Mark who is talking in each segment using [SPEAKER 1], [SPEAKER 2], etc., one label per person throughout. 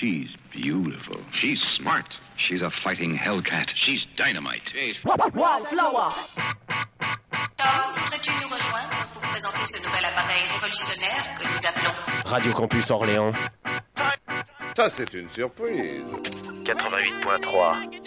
[SPEAKER 1] She's beautiful.
[SPEAKER 2] She's smart.
[SPEAKER 1] She's a fighting hellcat.
[SPEAKER 2] She's dynamite.
[SPEAKER 3] Wildflower.
[SPEAKER 4] Tom, voudrais-tu nous rejoindre pour présenter ce nouvel appareil révolutionnaire que nous appelons
[SPEAKER 5] Radio Campus Orléans,
[SPEAKER 6] Ça, c'est une surprise.
[SPEAKER 5] 88.3.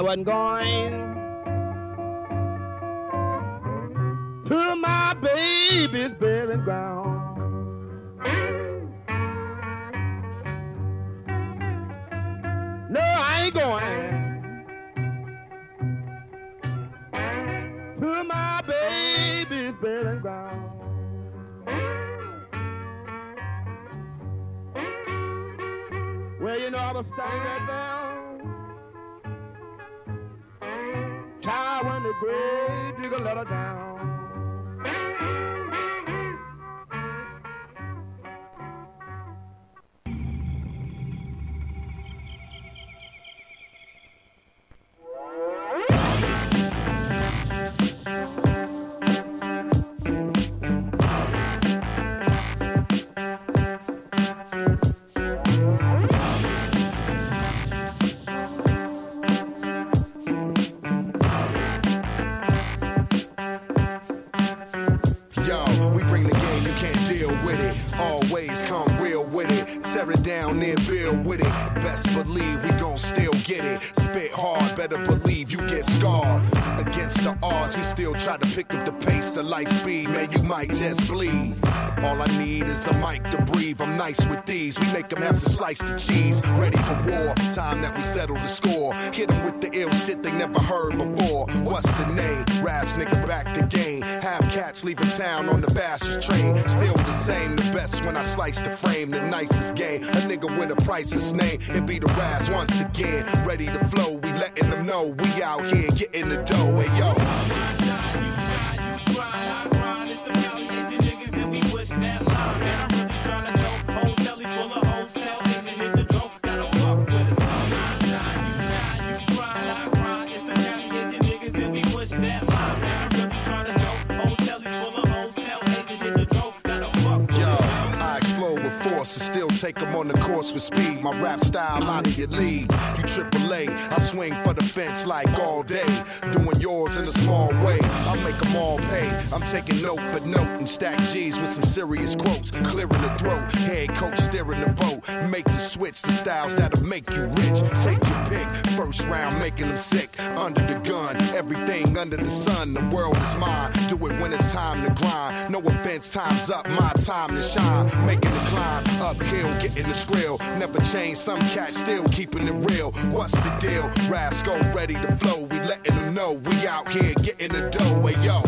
[SPEAKER 3] I wasn't going
[SPEAKER 5] just bleed. All I need is a mic to breathe. I'm nice with these. We make them have to slice the cheese. Ready for war. Time that we settle the score. Hit them with the ill shit they never heard before. What's the name? Raz nigga back to game. Half cats leaving town on the Bass's train. Still the same, the best when I slice the frame. The nicest game. A nigga with a priceless name. It be the Raz once again. Ready to flow. We letting them know we out here getting the dough. Hey. Yo, still take them on the course with speed. My rap style out of your league. You triple A, I swing for the fence like all day. Doing yours in a small way. I make them all pay. I'm taking note for note and stack G's with some serious quotes. Clearing the throat, head coach steering the boat. Make the switch to styles that'll make you rich. Take your pick. First round, making them sick. Under the gun, everything under the sun. The world is mine. Do it when it's time to grind. No offense, time's up, my time to shine. Making the climb, uphill, getting the skrill. Never change, some cats still keeping it real. What's the deal? Rascal ready to flow. We letting them know we out here getting the dough. Hey yo.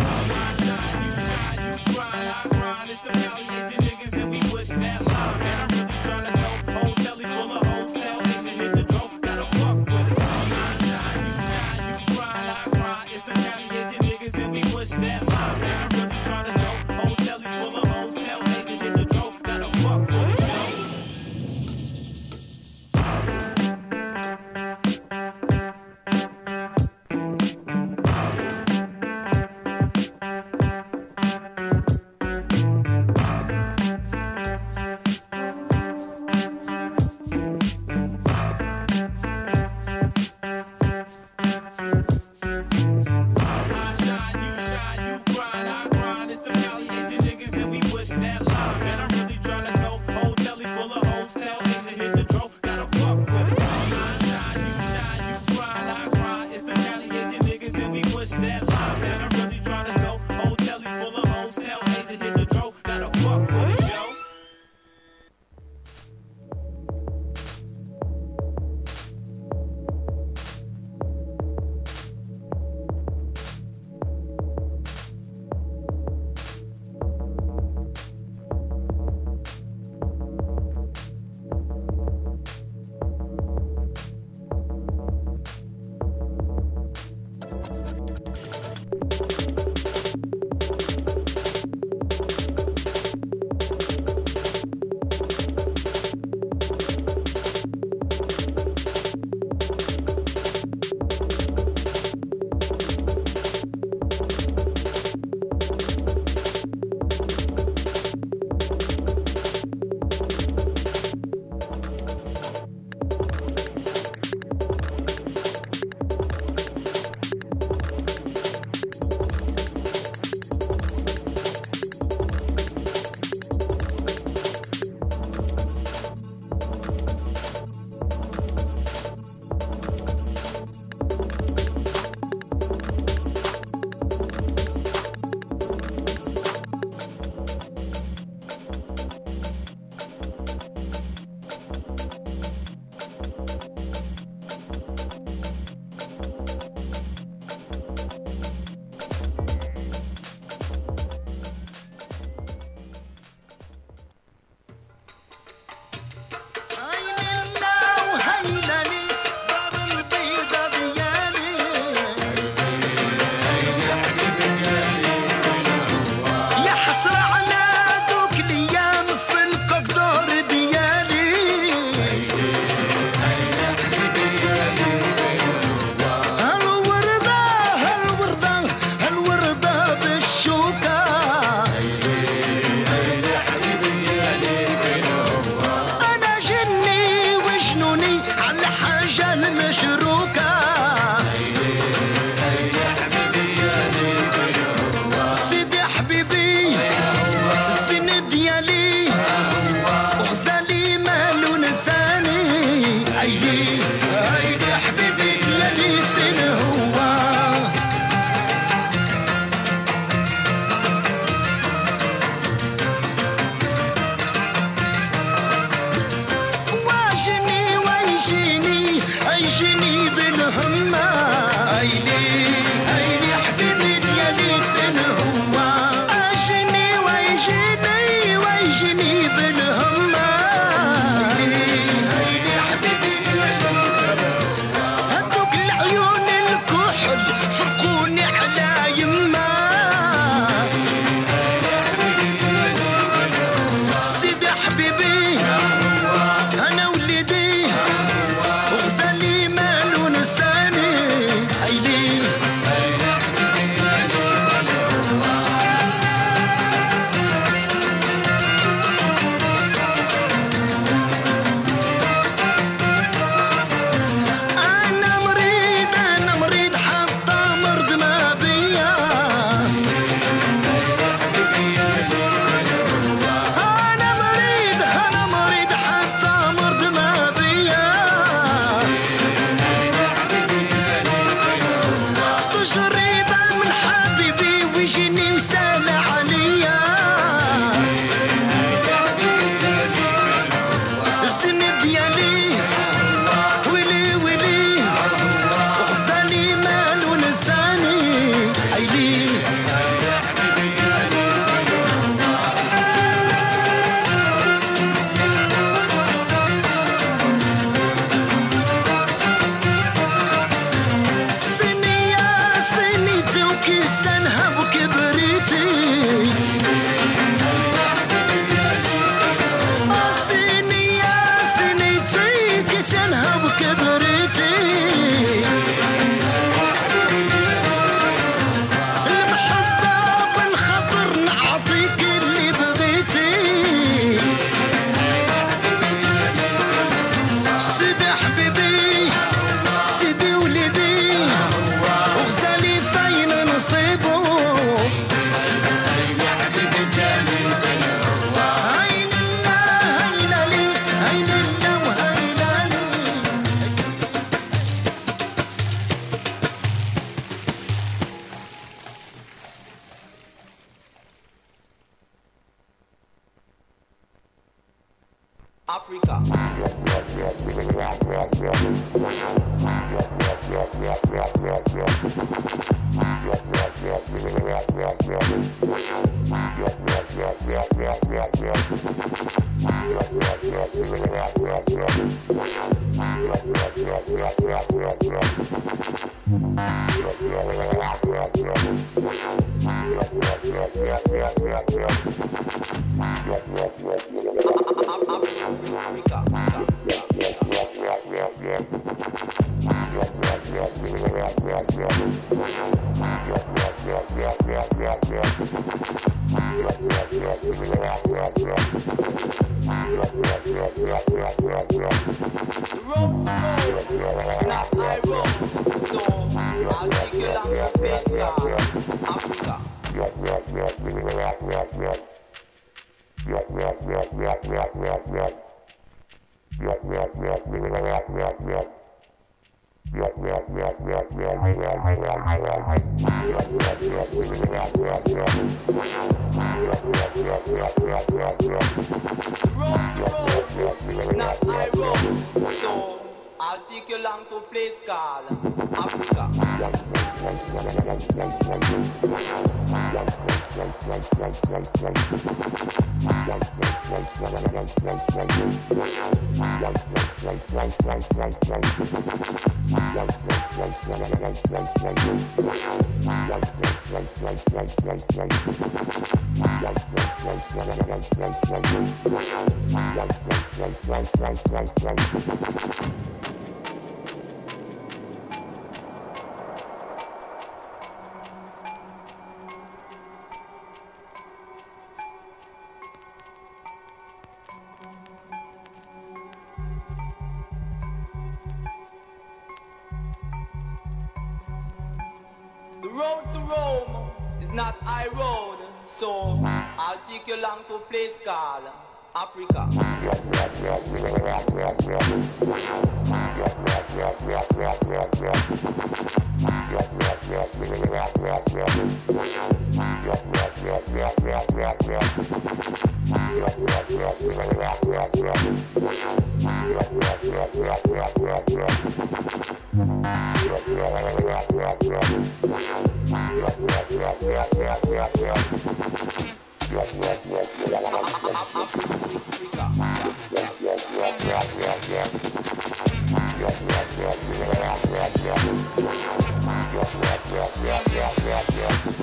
[SPEAKER 7] Thank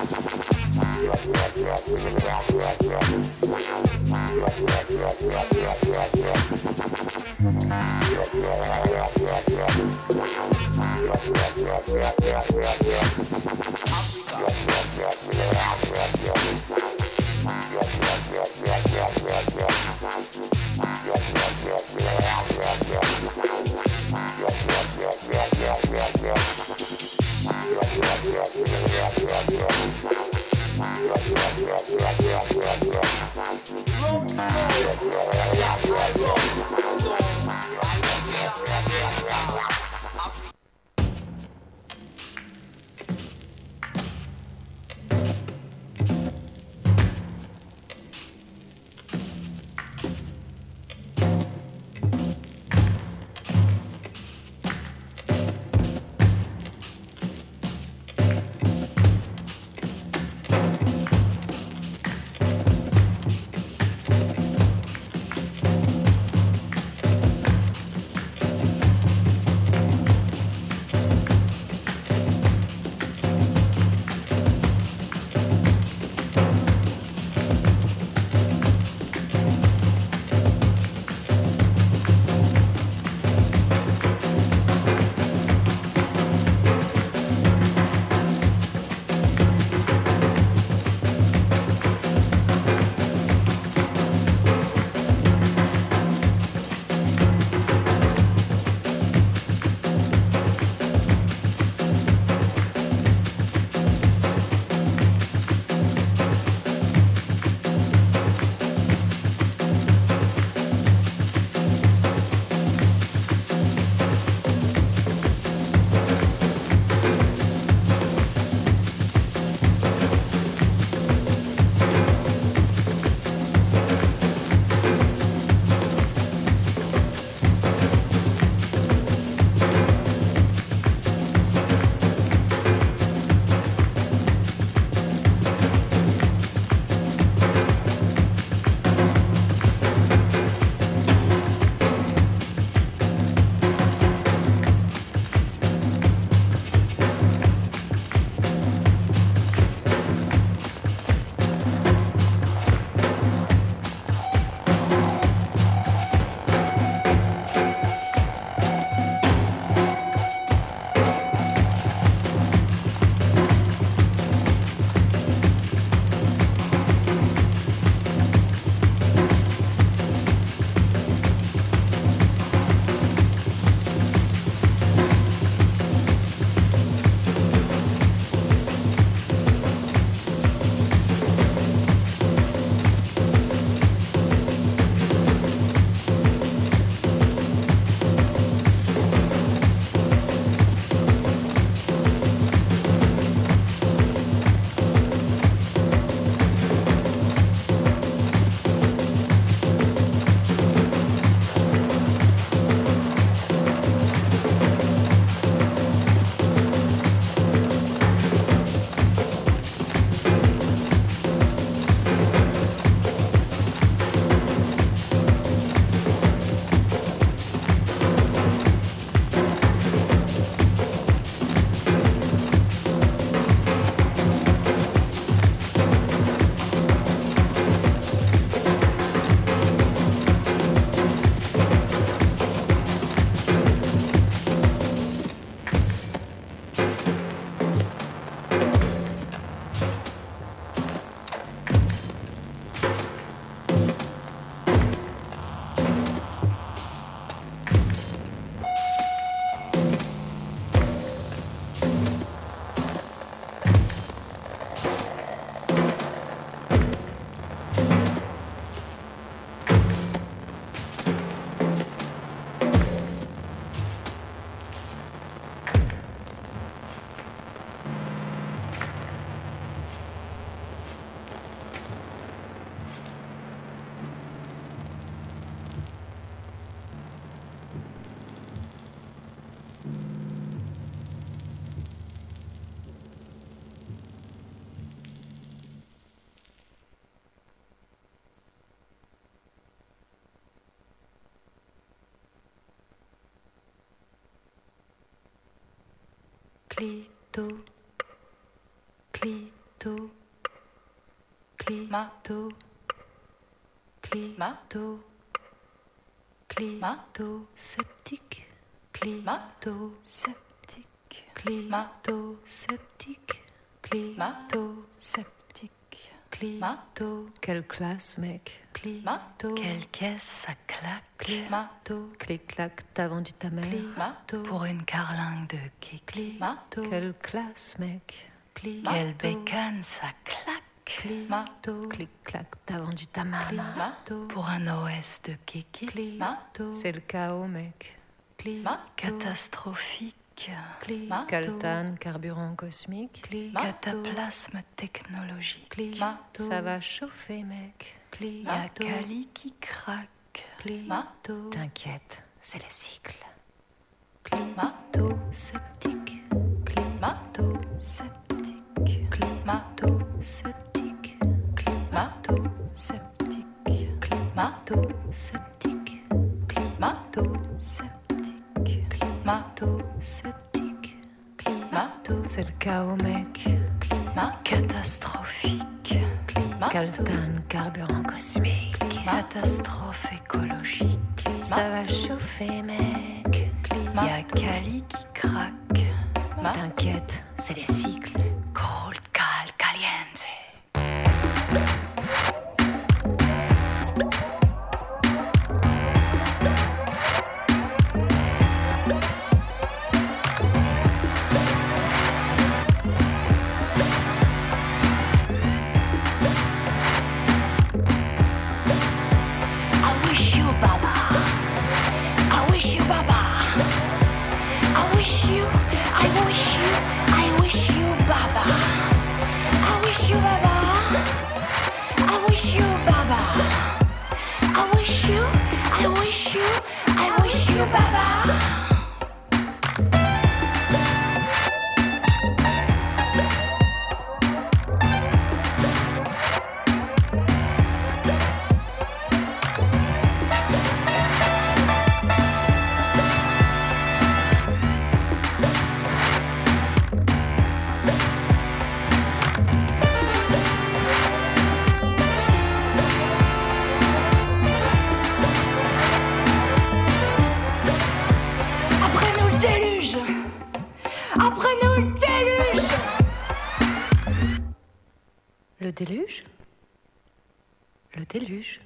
[SPEAKER 7] you.
[SPEAKER 8] Clito. Clito. Climato. Climato. Climato. Sceptique. Climato. Sceptique. Climato. Sceptique. Climato. Sceptique. Climato. Quelle classe, mec. Climato. Quelle caisse, ça claque. Climato. Clic-clac, t'as vendu ta mère. Climato. Pour une carlingue de qui. Climato. Quelle classe, mec. Climato. Quelle bécane, ça claque. Climato. Clic-clac, t'as vendu ta. Climato. Pour un OS de Kiki. Climato. C'est le chaos, mec. Climato. Catastrophique. Climato. Caltane, carburant cosmique. Climato. Cataplasme technologique. Climato. Ça va chauffer, mec. Climato. Y'a Kali qui craque. Climato. T'inquiète, c'est les cycles. Climato. Sceptique. Climato. Sceptique. Climato. Sceptique. Climato. Sceptique. Climato. Sceptique. Climato. Sceptique. Climato. Sceptique. Climato. C'est le chaos, mec. Climat. Catastrophique. Caltane, carburant cosmique. Catastrophe écologique. Ça va chauffer, mec. Y'a Kali qui craque. T'inquiète, c'est les cycles. Cold, déluge Le déluge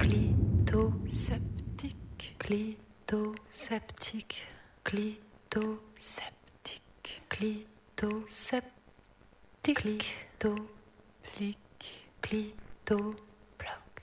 [SPEAKER 8] Clito sceptique Clito sceptique Clito sceptique Clito sceptique Clito plic Clito bloc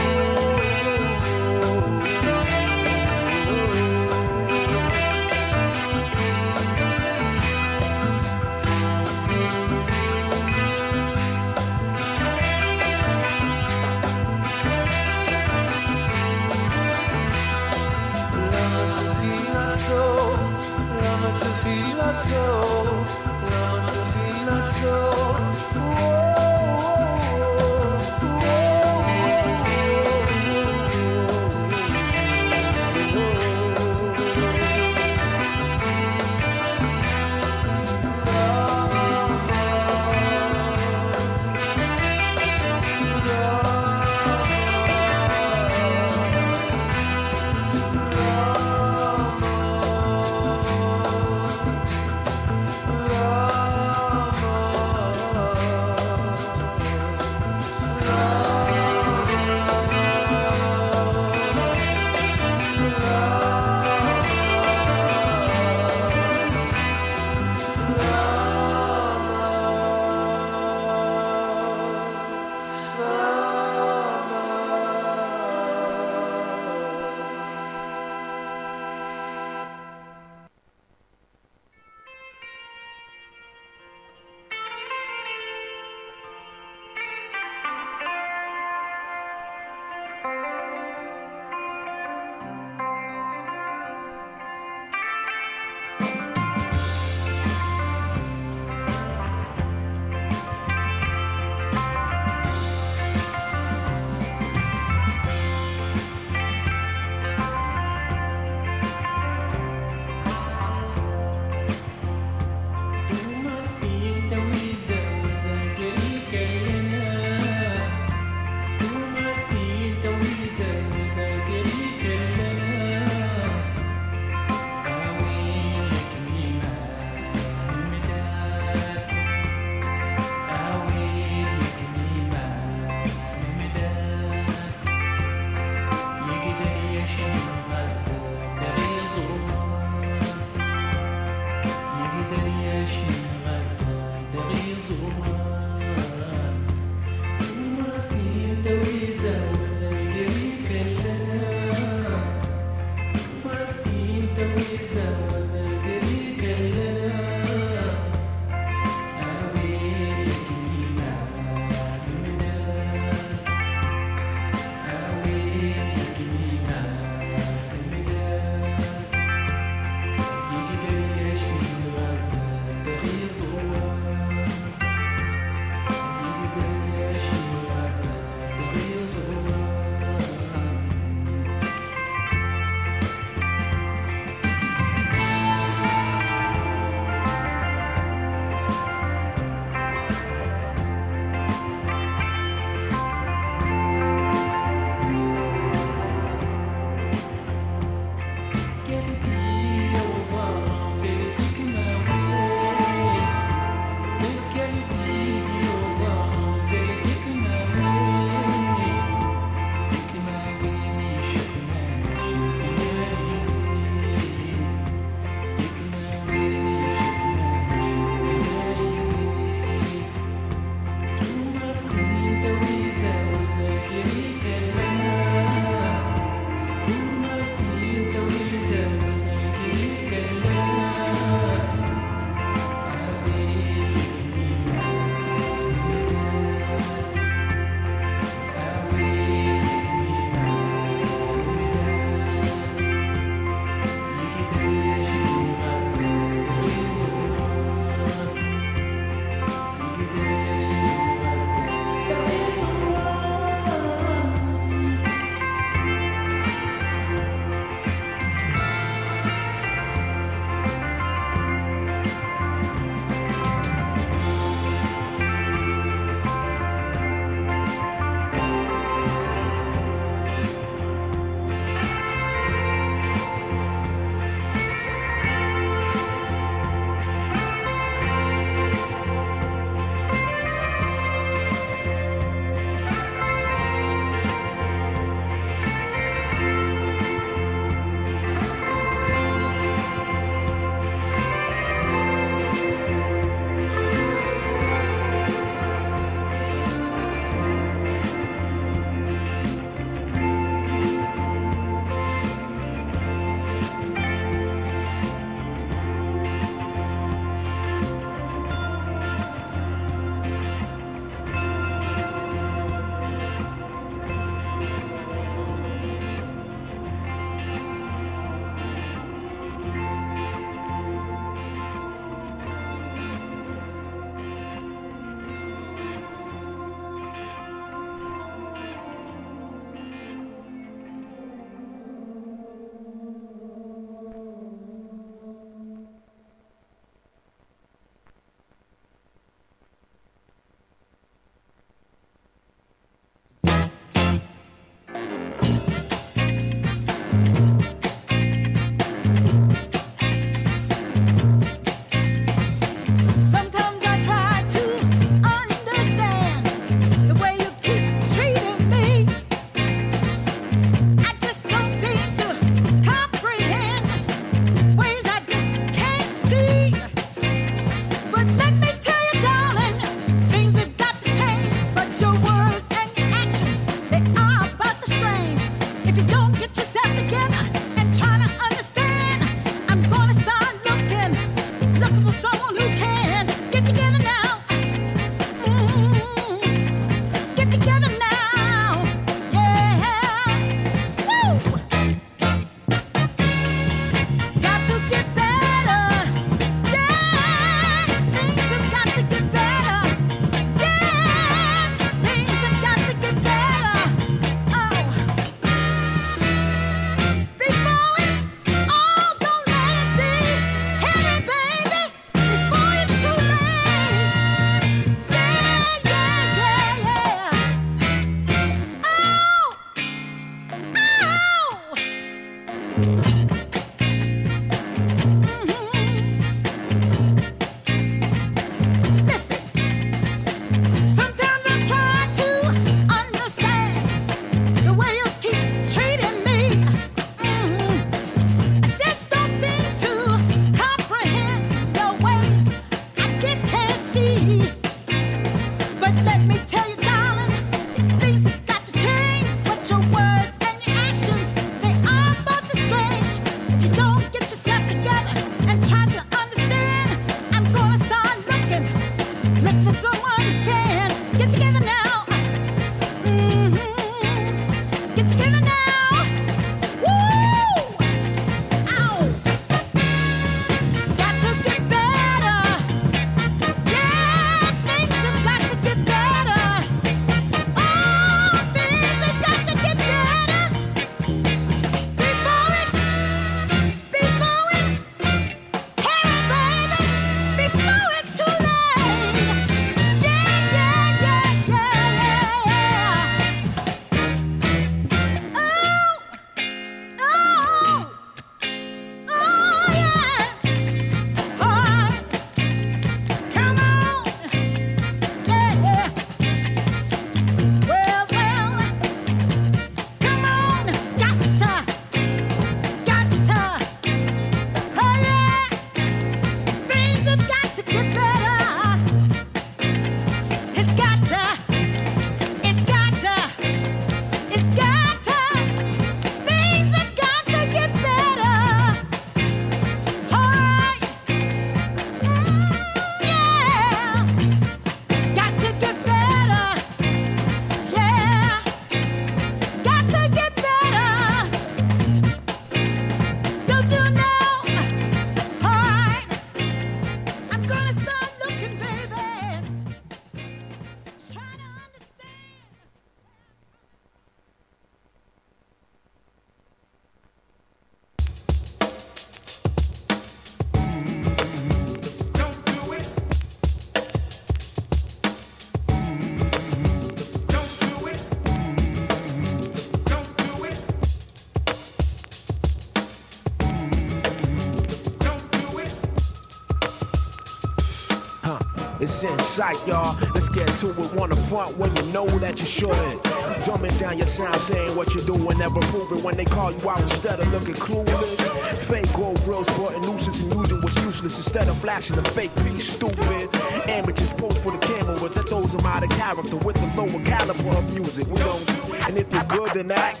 [SPEAKER 8] It's
[SPEAKER 9] in sight, y'all. Let's get to it. On the front when you know that you shouldn't. Dumbing down your sound, saying what you do and never prove it. When they call you out instead of looking clueless. Fake gold grills, sporting nuisance and using what's useless instead of flashing the fake piece. Stupid. Amateurs post for the camera, that throws them out of character with the lower caliber of music. We don't. And if you're good, then act.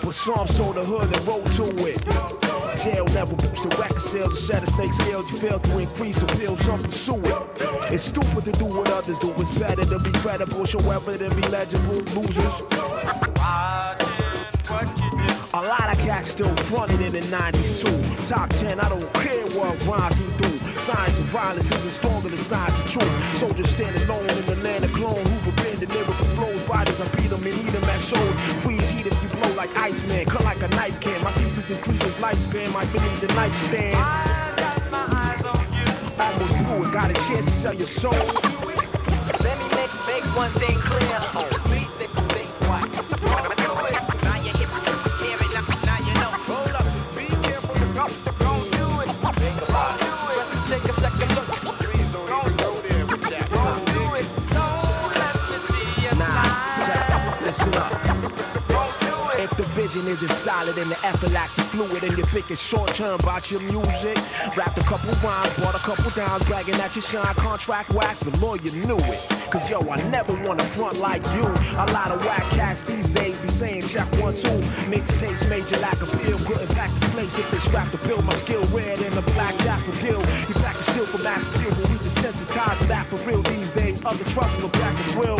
[SPEAKER 9] But some sold the hood and roll to it. Jail never boosted record sales or set a snake scales. You fail to increase appeal, some pursue it. It's stupid to do what others do. It's better to be credible, show evidence, be legible. Losers. A lot of cats still fronted in the 90s too. Top 10, I don't care what rhymes he do. Science of violence isn't stronger than science of truth. Soldiers stand alone in the land of clone. Who forbid the lyrical flows. Bodies, I beat them and eat them at shows. Freeze heat if you blow like Iceman. Cut like a knife can. My thesis increases lifespan. My beneath the nightstand. I got my eyes on you. Almost blew it. Got a chance to sell your soul.
[SPEAKER 10] Let me make, make one thing clear.
[SPEAKER 9] Vision isn't solid and the effort lacks a fluid and you think it's short term about your music, rapped a couple rhymes, bought a couple downs, bragging that you shine, contract whack, the lawyer knew it. Cause yo, I never wanna front like you. A lot of whack cats these days be saying check one, two. Mixtapes major lack appeal, couldn't pack the place if they strapped to build my skill red and a black daffodil. You pack a still for mass appeal, but we desensitized to that for real these days. Other trouble, black and grill.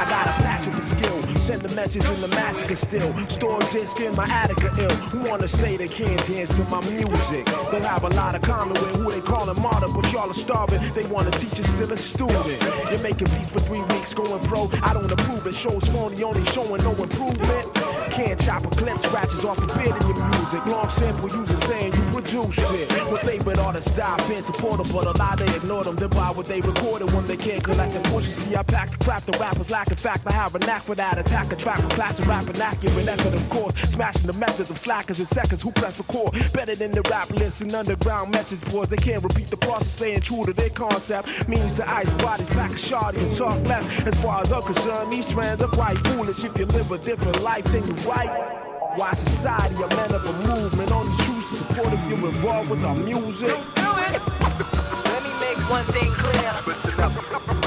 [SPEAKER 9] I got passion for skill. Send a message in the massacre still. Store disc in my attica ill. Who wanna say they can't dance to my music? Don't have a lot of common with who they call a martyr, but y'all are starving. They wanna teach you still a student. You're making beats for three weeks going pro. I don't approve it. Shows phony, only showing no improvement. Can't chop a clip, scratches off in your music. Long sample user saying you produced it. With favorite artists style, support supporter, but a lot they ignore them. Then why would they record it when they can't collect the portion? See, I pack the crap, the rappers lack. In fact, I have a knack for that. Attack a track with class and rap and accurate effort, of course. Smashing the methods of slackers in seconds who press record. Better than the rap lists and underground message boards. They can't repeat the process, staying true to their concept. Means to ice bodies, back a shardy and soft less. As far as I'm concerned, these trends are quite foolish. If you live a different life, then you right. Why society, a man of a movement, only choose to support if you're involved with our music. Do it.
[SPEAKER 10] Let me make one thing clear. Listen up.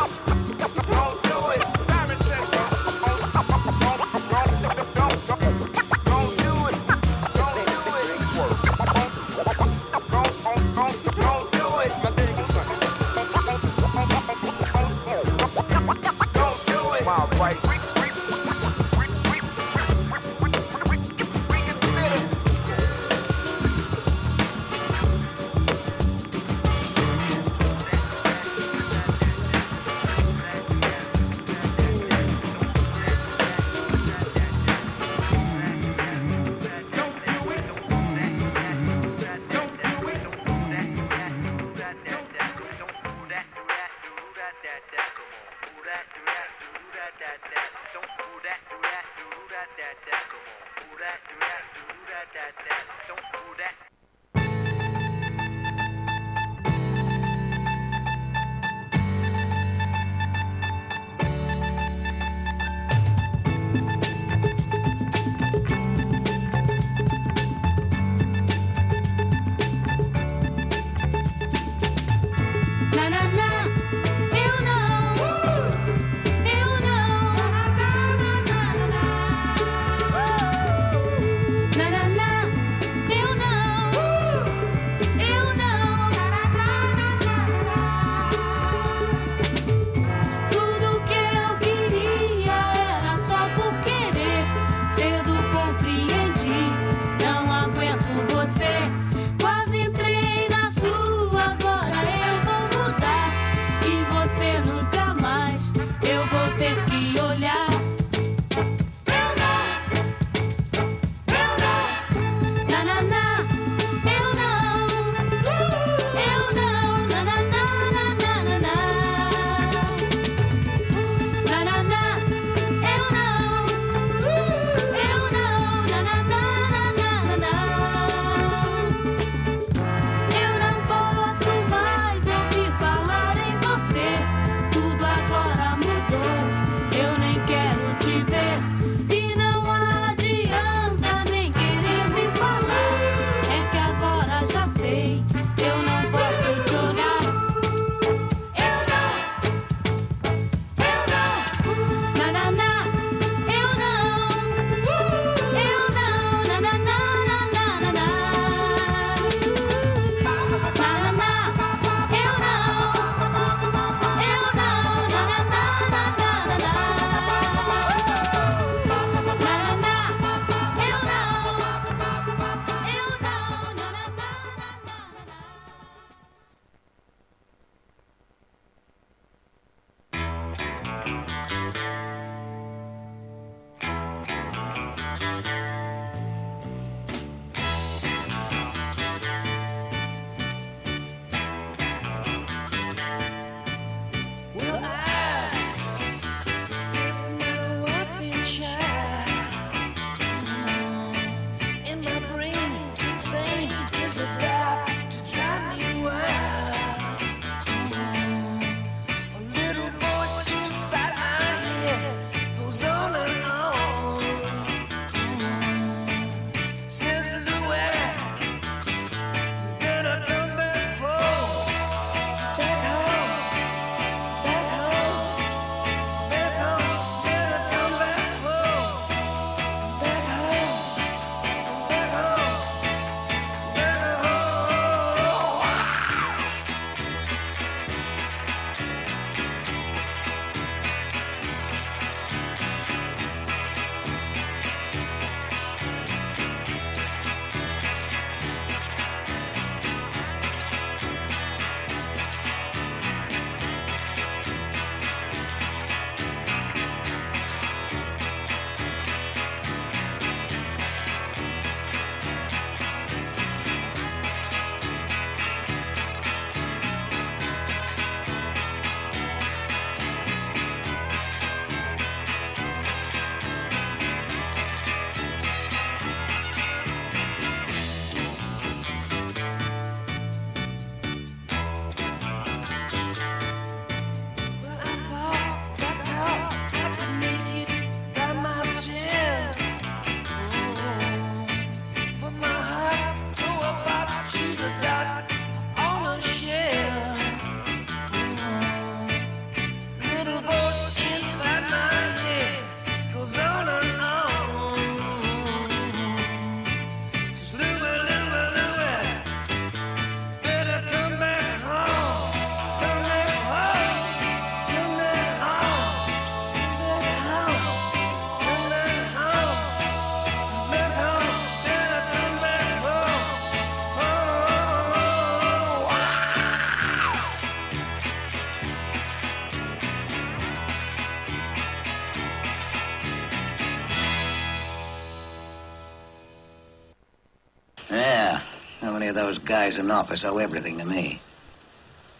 [SPEAKER 11] Those guys in office owe everything to me?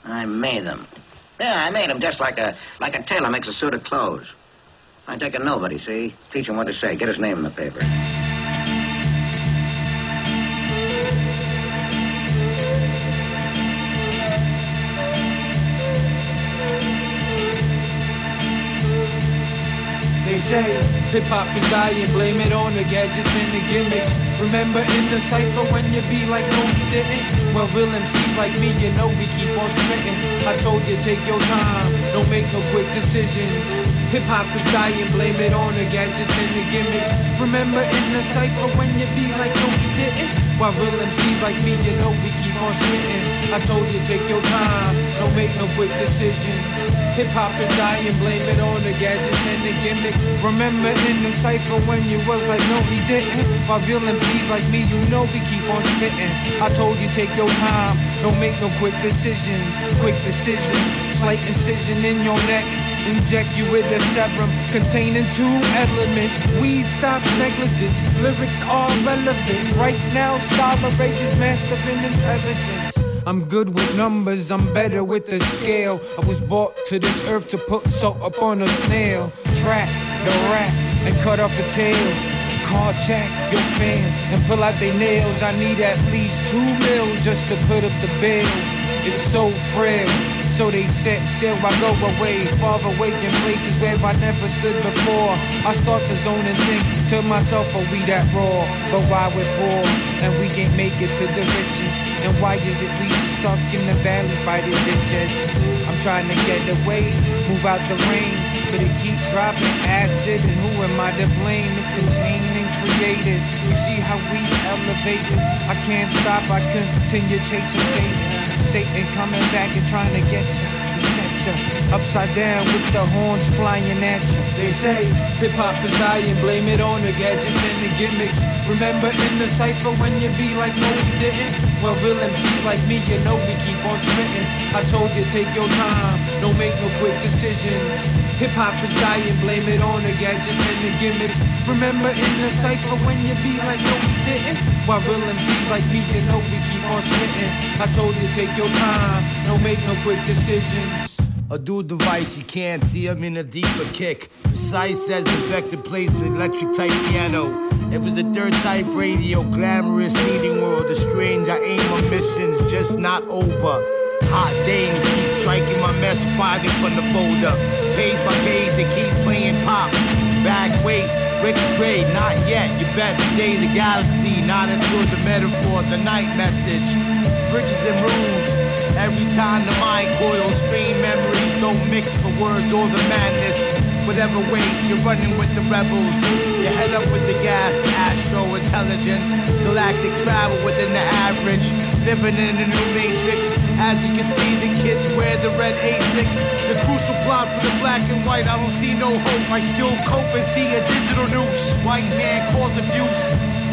[SPEAKER 11] I made them. Yeah, I made them just like a like a tailor makes a suit of clothes. I take a nobody, see? Teach him what to say. Get his name in the paper.
[SPEAKER 12] Say hip hop is dying, blame it on the gadgets and the gimmicks. Remember in the cipher when you be like, no, you didn't? Well, real MCs like me, you know we keep on spitting. I told you, take your time, don't make no quick decisions. Hip hop is dying, blame it on the gadgets and the gimmicks. Remember in the cipher when you be like, no, you didn't? While real MCs like me, you know we keep on spitting. I told you, take your time, don't make no quick decisions. Hip hop is dying, blame it on the gadgets and the gimmicks. Remember in the cipher when you was like, no, he didn't. While real MCs like me, you know we keep on spitting. I told you, take your time, don't make no quick decisions. Quick decision, slight incision in your neck. Inject you with a serum containing two elements. Weed stops negligence. Lyrics are relevant. Right now, scholar rage is master in intelligence. I'm good with numbers, I'm better with the scale. I was brought to this earth to put salt upon a snail. Trap the rat and cut off the tails. Carjack your fans and pull out their nails. I need at least two mil just to put up the bill. It's so frail. So they set sail, I go away, far away in places where I never stood before. I start to zone and think to myself, are we that raw? But why we're poor and we can't make it to the riches? And why is it we stuck in the valleys by the ditches? I'm trying to get away, move out the rain, but it keep dropping acid. And who am I to blame? It's contained and created. You see how we elevate it? I can't stop, I continue chasing Satan. Satan coming back and trying to get you. Upside down with the horns flying at you. They say hip hop is dying, blame it on the gadgets and the gimmicks. Remember in the cipher when you be like, no, you didn't? Well, real MCs like me, you know we keep on spitting. I told you, take your time, don't make no quick decisions. Hip hop is dying, blame it on the gadgets and the gimmicks. Remember in the cipher when you be like, no, we didn't? While real MCs like me, you know we keep on spitting. I told you, take your time, don't make no quick decisions.
[SPEAKER 13] A dual device, you can't see I'm in a deeper kick. Precise as the vector plays the electric type piano. It was a dirt type radio, glamorous meeting world. The strange, I aim on missions, just not over. Hot dames keep striking my mess, fighting from the folder. Page by page, they keep playing pop. Back weight, Ricky trade, not yet. You bet today the galaxy, not until the metaphor, the night message. Bridges and roofs. Every time the mind coils, strain memories don't mix for words or the madness. Whatever waits, you're running with the rebels. You head up with the gas, astro intelligence, galactic travel within the average. Living in a new matrix. As you can see, the kids wear the red A6. The crucial plot for the black and white. I don't see no hope. I still cope and see a digital noose. White man cause abuse.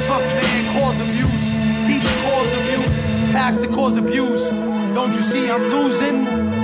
[SPEAKER 13] Tough man cause abuse. Teacher cause abuse. Pastor cause abuse. Don't you see I'm losing?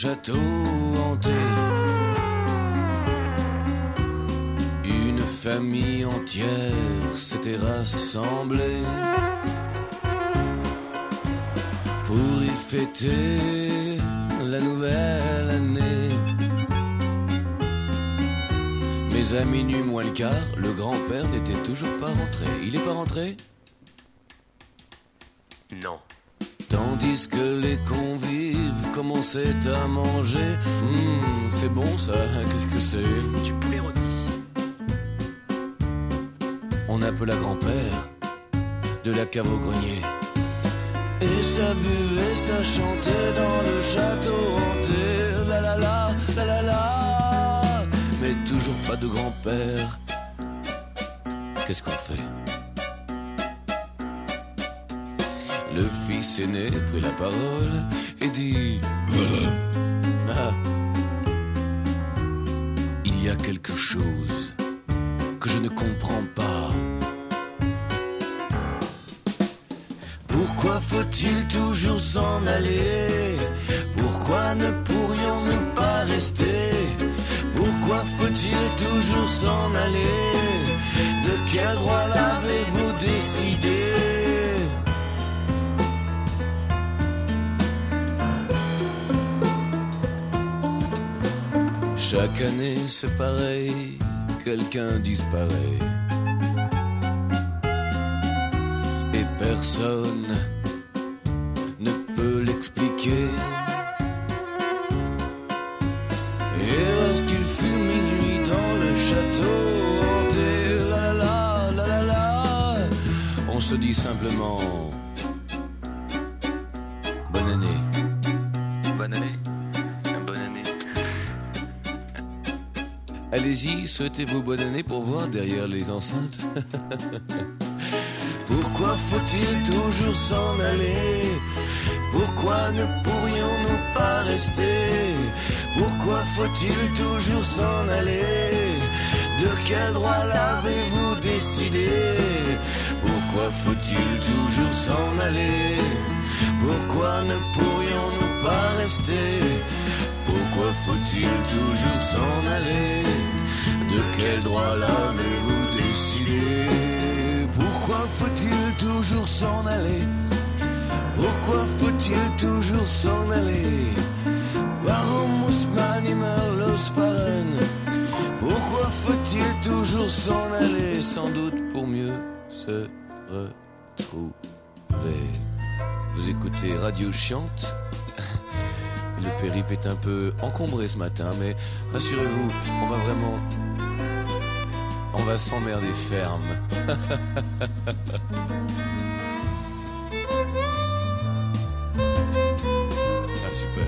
[SPEAKER 14] Château hanté. Une famille entière s'était rassemblée pour y fêter la nouvelle année. Mais à minuit moins le quart, le grand-père n'était toujours pas rentré. Il est pas rentré? Que les convives commençaient à manger. Hum, c'est bon ça, qu'est-ce que c'est?
[SPEAKER 9] Du poulet rôti.
[SPEAKER 14] On appela grand-père de la cave au grenier. Et ça buvait, ça chantait dans le château hanté. La la la, la la la. Mais toujours pas de grand-père. Qu'est-ce qu'on fait? Le fils aîné prit la parole et dit Voilà. Ah. Il y a quelque chose que je ne comprends pas. Pourquoi faut-il toujours s'en aller? Pourquoi ne pourrions-nous pas rester? Pourquoi faut-il toujours s'en aller? De quel droit l'avez-vous décidé? Chaque année c'est pareil, quelqu'un disparaît. Et personne ne peut l'expliquer. Et lorsqu'il fut minuit dans le château hanté, on se dit simplement Allez-y, souhaitez-vous bonne année pour voir derrière les enceintes. Pourquoi faut-il toujours s'en aller? Pourquoi ne pourrions-nous pas rester? Pourquoi faut-il toujours s'en aller? De quel droit l'avez-vous décidé? Pourquoi faut-il toujours s'en aller? Pourquoi ne pourrions-nous pas rester? Pourquoi faut-il toujours s'en aller? De quel droit l'avez-vous décidé? Pourquoi faut-il toujours s'en aller? Pourquoi faut-il toujours s'en aller? Warum muss man immer losfahren Pourquoi faut-il toujours s'en aller? Sans doute pour mieux se retrouver. Vous écoutez Radio Chiante? Le périph' est un peu encombré ce matin, mais rassurez-vous, on va vraiment. On va s'emmerder ferme. ah, super.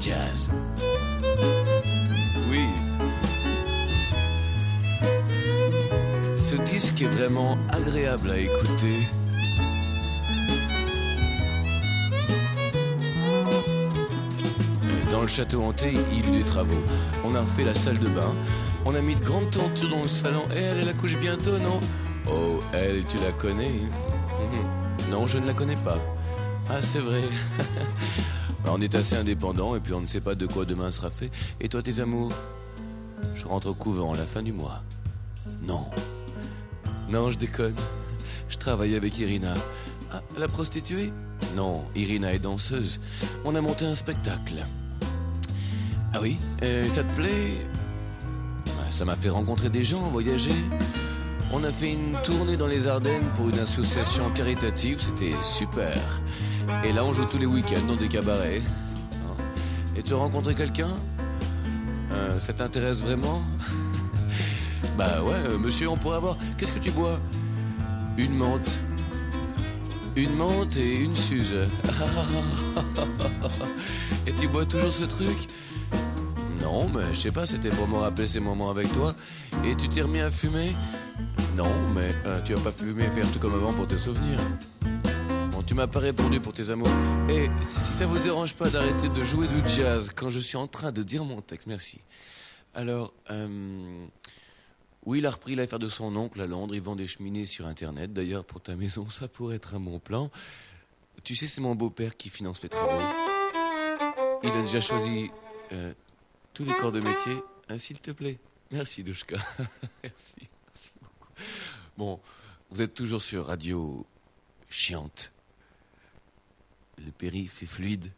[SPEAKER 14] Jazz. Oui. Ce disque est vraiment agréable à écouter. Château hanté, il y eut des travaux. On a refait la salle de bain. On a mis de grandes tentures dans le salon. Et elle, elle accouche bientôt, non? Oh, elle, tu la connais? Mhm. Non, je ne la connais pas. Ah, c'est vrai. Bah, on est assez indépendant et puis on ne sait pas de quoi demain sera fait. Et toi, tes amours? Je rentre au couvent à la fin du mois. Non. Non, je déconne. Je travaille avec Irina. Ah, la prostituée? Non, Irina est danseuse. On a monté un spectacle. Ah oui Euh, Ça te plaît Ça m'a fait rencontrer des gens, voyager. On a fait une tournée dans les Ardennes pour une association caritative, c'était super. Et là, on joue tous les week-ends dans des cabarets. Et te rencontrer quelqu'un Euh, Ça t'intéresse vraiment Bah ouais, euh, monsieur, on pourrait avoir. Qu'est-ce que tu bois? Une menthe. une menthe et une suze. et tu bois toujours ce truc? Non, mais je sais pas, c'était pour me rappeler ces moments avec toi. Et tu t'es remis à fumer? Non, mais euh, tu vas pas et faire tout comme avant pour te souvenir. Bon, tu m'as pas répondu pour tes amours. Et si ça vous dérange pas d'arrêter de jouer du jazz quand je suis en train de dire mon texte, merci. Alors, euh, oui, il a repris l'affaire de son oncle à Londres. Il vend des cheminées sur Internet. D'ailleurs, pour ta maison, ça pourrait être un bon plan. Tu sais, c'est mon beau-père qui finance les travaux. Il a déjà choisi euh, tous les corps de métier. Ah, s'il te plaît. Merci, Douchka. merci, merci beaucoup. Bon, vous êtes toujours sur Radio Chiante. Le périph' est fluide.